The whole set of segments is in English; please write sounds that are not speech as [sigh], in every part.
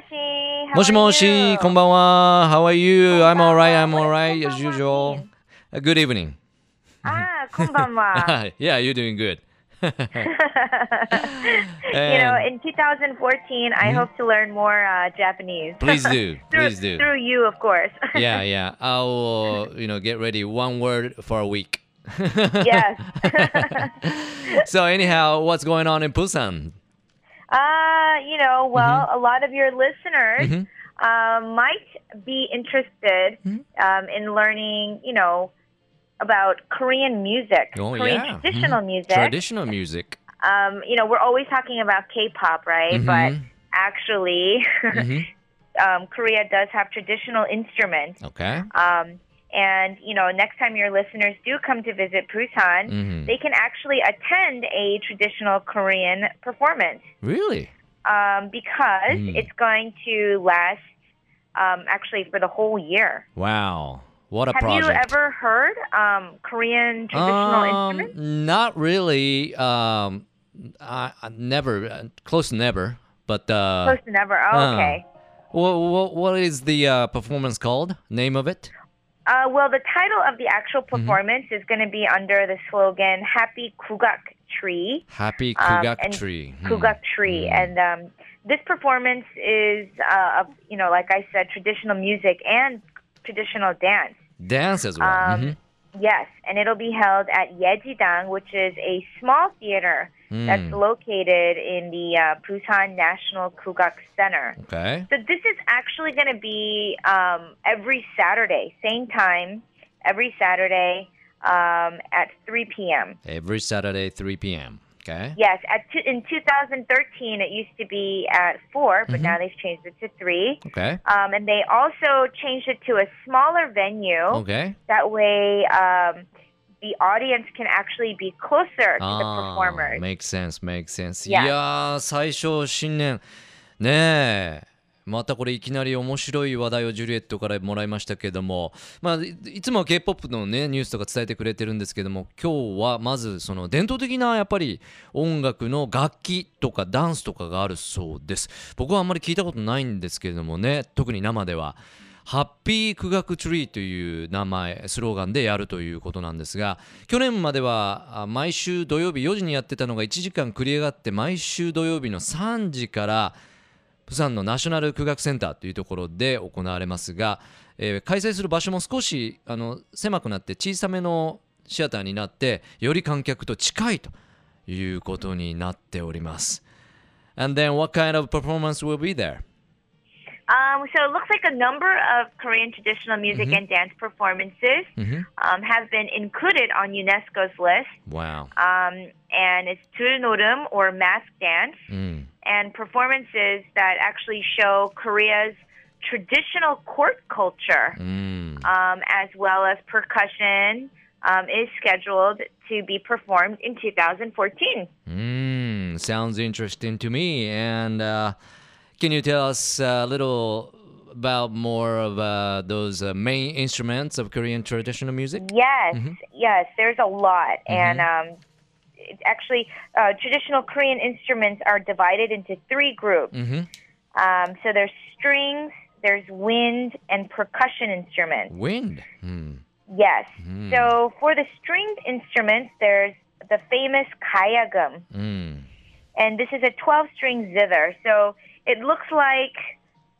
How もしもし are you? こんばんは How are you? I'm alright, I'm こんばんは alright こ as んばんは usual Uh, Good evening あー、こんばんは。 Yeah, you're [laughs] doing good [laughs] you know, in 2014, I hope to learn more uh, Japanese. Please do, [laughs] through, please do. Through you, of course. Yeah, yeah I will, you know, get ready one word for a week yes. So anyhow, what's going on in Busan? Uh, you know, well, Mm-hmm. a lot of your listeners um, might be interested Mm-hmm. um, in learning, you know, about Korean music, Oh, Korean yeah. traditional Mhm. music. Traditional music um, you know, we're always talking about K-pop, right? Mhm. But actually, [laughs] Mhm. um, Korea does have traditional instruments. Okay Um, and you know, next time your listeners do come to visit Busan, Mhm. they can actually attend a traditional Korean performance Really? Um, because Mm. it's going to last um, actually for the whole year. Wow What a Have project you ever heard um, Korean traditional Um, instruments? Not really. Um, I, I never, uh, close to never. But uh, Close to never. Oh, uh, okay. what, what, what is the uh, performance called? Name of it? Uh, well, the title of the actual Mm-hmm. performance is going to be under the slogan "Happy Kugak Tree." Happy Um, Kugak and Tree. Hmm. Kugak Tree, and um, this performance is, uh, of, you know, like I said, traditional music and traditional dance. Dance as well. Um, Mhm. Yes, and it'll be held at Yejidang, which is a small theater that's Mm. located in the uh, Busan National Kugak Center. Okay. So this is actually going to be um, every Saturday, same time, every Saturday um, at 3 p.m. Every Saturday, 3 p.m. Okay. Yes, at two, in 2013 it used to be at 4, but now they've changed it to 3. Okay. Um, and they also changed it to a smaller venue. Okay. That way um, the audience can actually be closer to the Ah, performers. makes sense, makes sense. Yeah. いやー、最初、新年、ねえ、 またこれいきなり面白い話題をジュリエットからもらいましたけども、まあ、いつもは K-POP のね、ニュースとか伝えてくれてるんですけども、今日はまずその伝統的なやっぱり音楽の楽器とかダンスとかがあるそうです。僕はあんまり聞いたことないんですけれどもね、特に生では。ハッピー苦学ツリーという名前スローガンでやるということなんですが去年までは毎週土曜日4時にやってたのが1時間繰り上がって毎週土曜日の3時からプサンのナショナル苦学センターというところで行われますが、えー開催する場所も少しあの狭くなって小さめのシアターになってより観客と近いということになっております。And then what kind of performance will be there? Um, so it looks like a number of Korean traditional music and dance performances um, have been included on UNESCO's list. Wow. Um, and it's Turnorum or mask dance Mm. And performances that actually show Korea's traditional court culture Mm. um, as well as percussion um, is scheduled to be performed in 2014. Mm, sounds interesting to me. And uh, can you tell us a little about more of uh, those uh, main instruments of Korean traditional music? Yes, yes, there's a lot. And um, actually, uh, traditional Korean instruments are divided into three groups. Mm-hmm. Um, so there's strings, there's wind, and percussion instruments. Wind. Mm. Yes. So for the stringed instruments, there's the famous kayagum. Mm. And this is a 12 string zither. So it looks like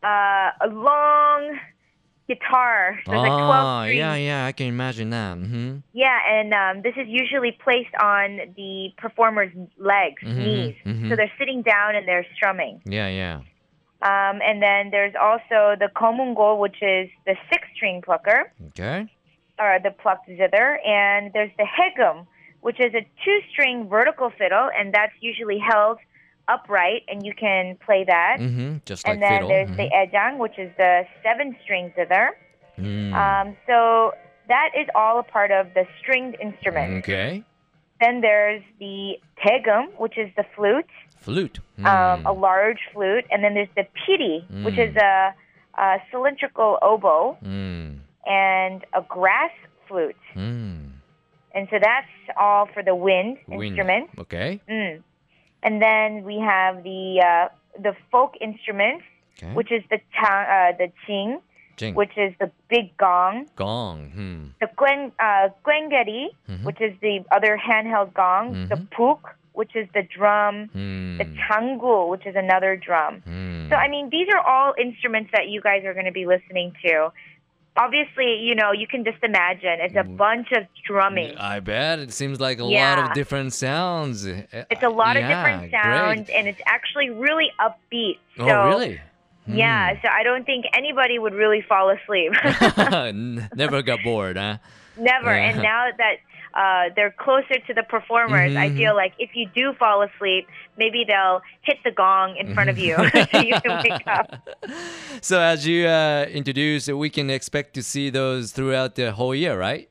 uh, a long guitar. It's like 12 Ah, strings. yeah, yeah, I can imagine that. hmm Yeah, and um, this is usually placed on the performer's legs, knees. mhm. So they're sitting down and they're strumming. Yeah, yeah. Um, and then there's also the komungo, which is the six string plucker, Okay. or the plucked zither. And there's the hegum, which is a two string vertical fiddle, and that's usually held upright, and you can play that. Mm-hmm. Just like and then fiddle. there's Mhm. the ajaeng, which is the seven string zither. Mm. Um, so that is all a part of the stringed instrument. Okay. Then there's the tegum, which is the flute, Flute. um, Mm. a large flute, and then there's the piri, which Mm. is a, a cylindrical oboe Mm. and a grass flute. Mm. And so that's all for the wind, Wind. instrument. Okay. Mm. And then we have the uh, the folk instruments, Okay. which is the uh, the ching, Jing. which is the big gong, Gong. Hmm. the gwen, uh, gwengeri, Mhm. which is the other handheld gong, the Mhm. puk, which is the drum, Hmm. the changul, which is another drum. Hmm. So I mean, these are all instruments that you guys are going to be listening to. Obviously, you know, you can just imagine it's a mm. bunch of drumming. I bet it seems like a lot of different sounds. Eh, eh, it's a lot of different sounds, and it's actually really upbeat. Oh, so, Oh, really? Hmm. Yeah, so I don't think anybody would really fall asleep. [laughs] [laughs] Never got bored, huh? Never. Yeah. And now that uh, they're closer to the performers, I Mhm. feel like if you do fall asleep, maybe they'll hit the gong in front of you so [laughs] you can wake up. [laughs] So as you uh, introduced, we can expect to see those throughout the whole year, right?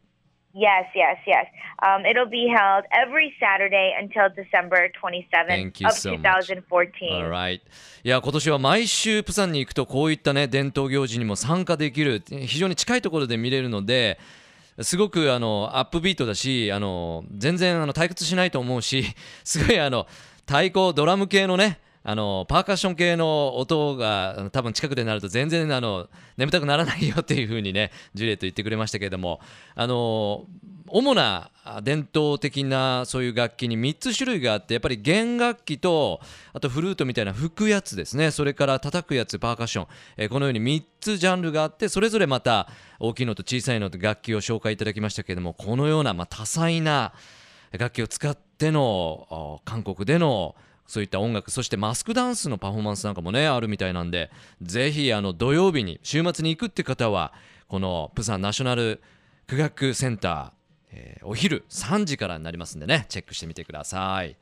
Yes, yes, yes. Um, it'll be held every Saturday until December 27th Thank you of so much. 2014. Alright. いや今年は毎週プサンに行くとこういったね伝統行事にも参加できる非常に近いところで見れるので すごくあのアップビートだしあの全然あの退屈しないと思うしすごいあの太鼓ドラム系のねあのパーカッション系の音が多分近くでなると全然あの眠たくならないよっていう風にねジュリエット言ってくれましたけれどもあの主な伝統的なそういう楽器に3つ種類があってやっぱり弦楽器とあとフルートみたいな吹くやつですね。それから叩くやつパーカッション、えこのように3つジャンルがあってそれぞれまた大きいのと小さいのと楽器を紹介いただきましたけれどもこのようなま多彩な楽器を使っての韓国でのそういった音楽そしてマスクダンスのパフォーマンスなんかもねあるみたいなんでぜひあの土曜日に週末に行くって方はこのプサンナショナル苦学センター、えーお昼3時からになりますんでねチェックしてみてください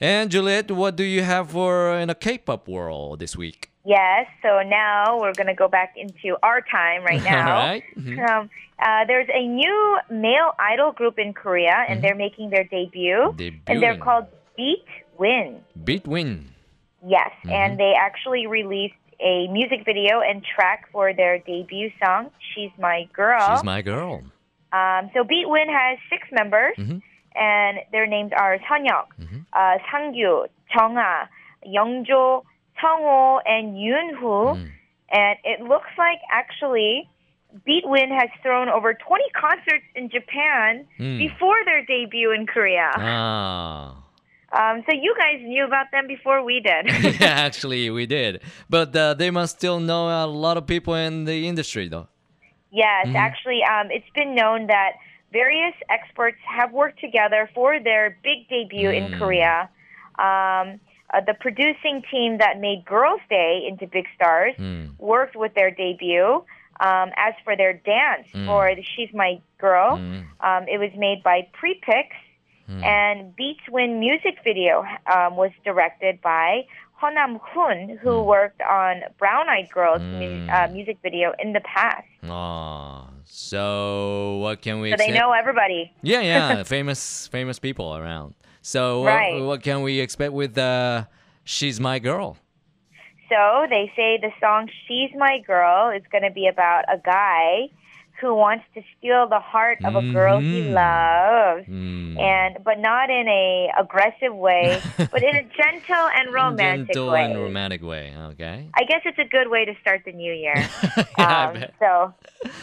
And Juliet, what do you have for in a K-pop world this week? Yes, so now we're going to go back into our time right now. All right. Mhm. Um, uh, there's a new male idol group in Korea, and they're making their debut. And they're Debuting. called Beat Win. Beatwin. Yes, and they actually released a music video and track for their debut song, She's My Girl. She's my girl. Um, so Beatwin has six members, Mhm. and their names are Sunyoung, Mhm. uh, Sangyu, Jeongha, Youngjo, Sungho, and Yoonhoo. Mm. And it looks like actually Beatwin has thrown over 20 concerts in Japan Mm. before their debut in Korea. Ah. Um, so you guys knew about them before we did. [laughs] yeah, [laughs] actually, we did. But uh, they must still know a lot of people in the industry, though. Yes, actually, um, it's been known that various experts have worked together for their big debut in Mm. Korea. Um, uh, the producing team that made Girls' Day into Big Stars Mm. worked with their debut. Um, as for their dance Mm. for the She's My Girl, Mm. um, it was made by Prepix, Mm. and Beats Win music video um, was directed by Honam Hoon, who Mm. worked on Brown Eyed Girls mu- uh, music video in the past. Ah, so what can we So they know everybody. Yeah, yeah, [laughs] famous, famous people around. So what, what can we expect with uh, "She's My Girl"? So they say the song She's My Girl is going to be about a guy who wants to steal the heart of a girl he Mhm. loves. Mm. And but not in a aggressive way, [laughs] but in a gentle and romantic Gentle way. and romantic way. Okay. I guess it's a good way to start the new year. [laughs] yeah, I Um, bet. so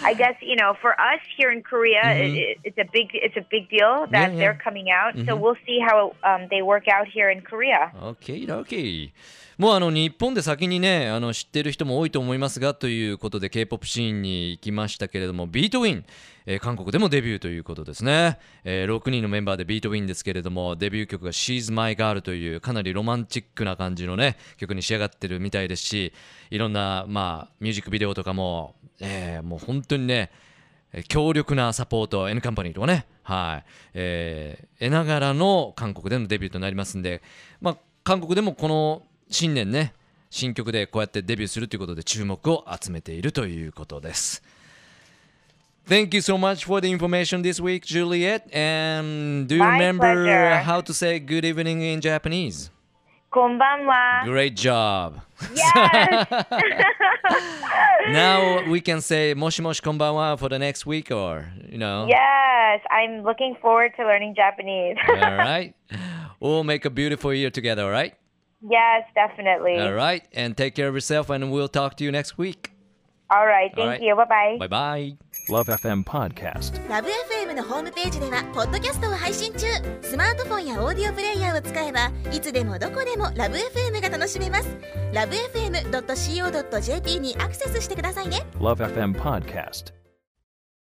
I guess you know for us here in Korea, Mhm. it, it's a big it's a big deal that Yeah, yeah. they're coming out. So Mhm. we'll see how um, they work out here in Korea. OK OK もうあの日本で先にねあの知ってる人も多いと思いますがということで K-POP シーンに行きましたけれどもビートウィン、えー韓国でもデビューということですね、えー6人のメンバーでビートウィンですけれどもデビュー曲が She's My Girl というかなりロマンチックな感じのね曲に仕上がってるみたいですしいろんなまあミュージックビデオとかも、えーもう本当にね強力なサポート N カンパニーとかね。はい。えー、得ながらの韓国でのデビューとなりますんでまあ韓国でもこの新年ね新曲でこうやってデビューするということで注目を集めているということです Thank you so much for the information this week, Juliet. And do you My remember pleasure. how to say good evening in Japanese? Konbanwa. Great job. Yes. now we can say moshi moshi konbanwa for the next week or, you know. yes. I'm looking forward to learning Japanese. all right. We'll make a beautiful year together, all right? Yes, definitely. All right, and take care of yourself, and we'll talk to you next week. All right. Thank All right. you. Bye bye. Bye bye. Love FM Podcast. ラブ f m のホームページではポッドキャストを配信中スマートフォンやオーディオプレイヤーを使えばいつでもどこでもラブ f m が楽しめますラブ FM.co.jp にアクセスしてくださいね Love FM Podcast.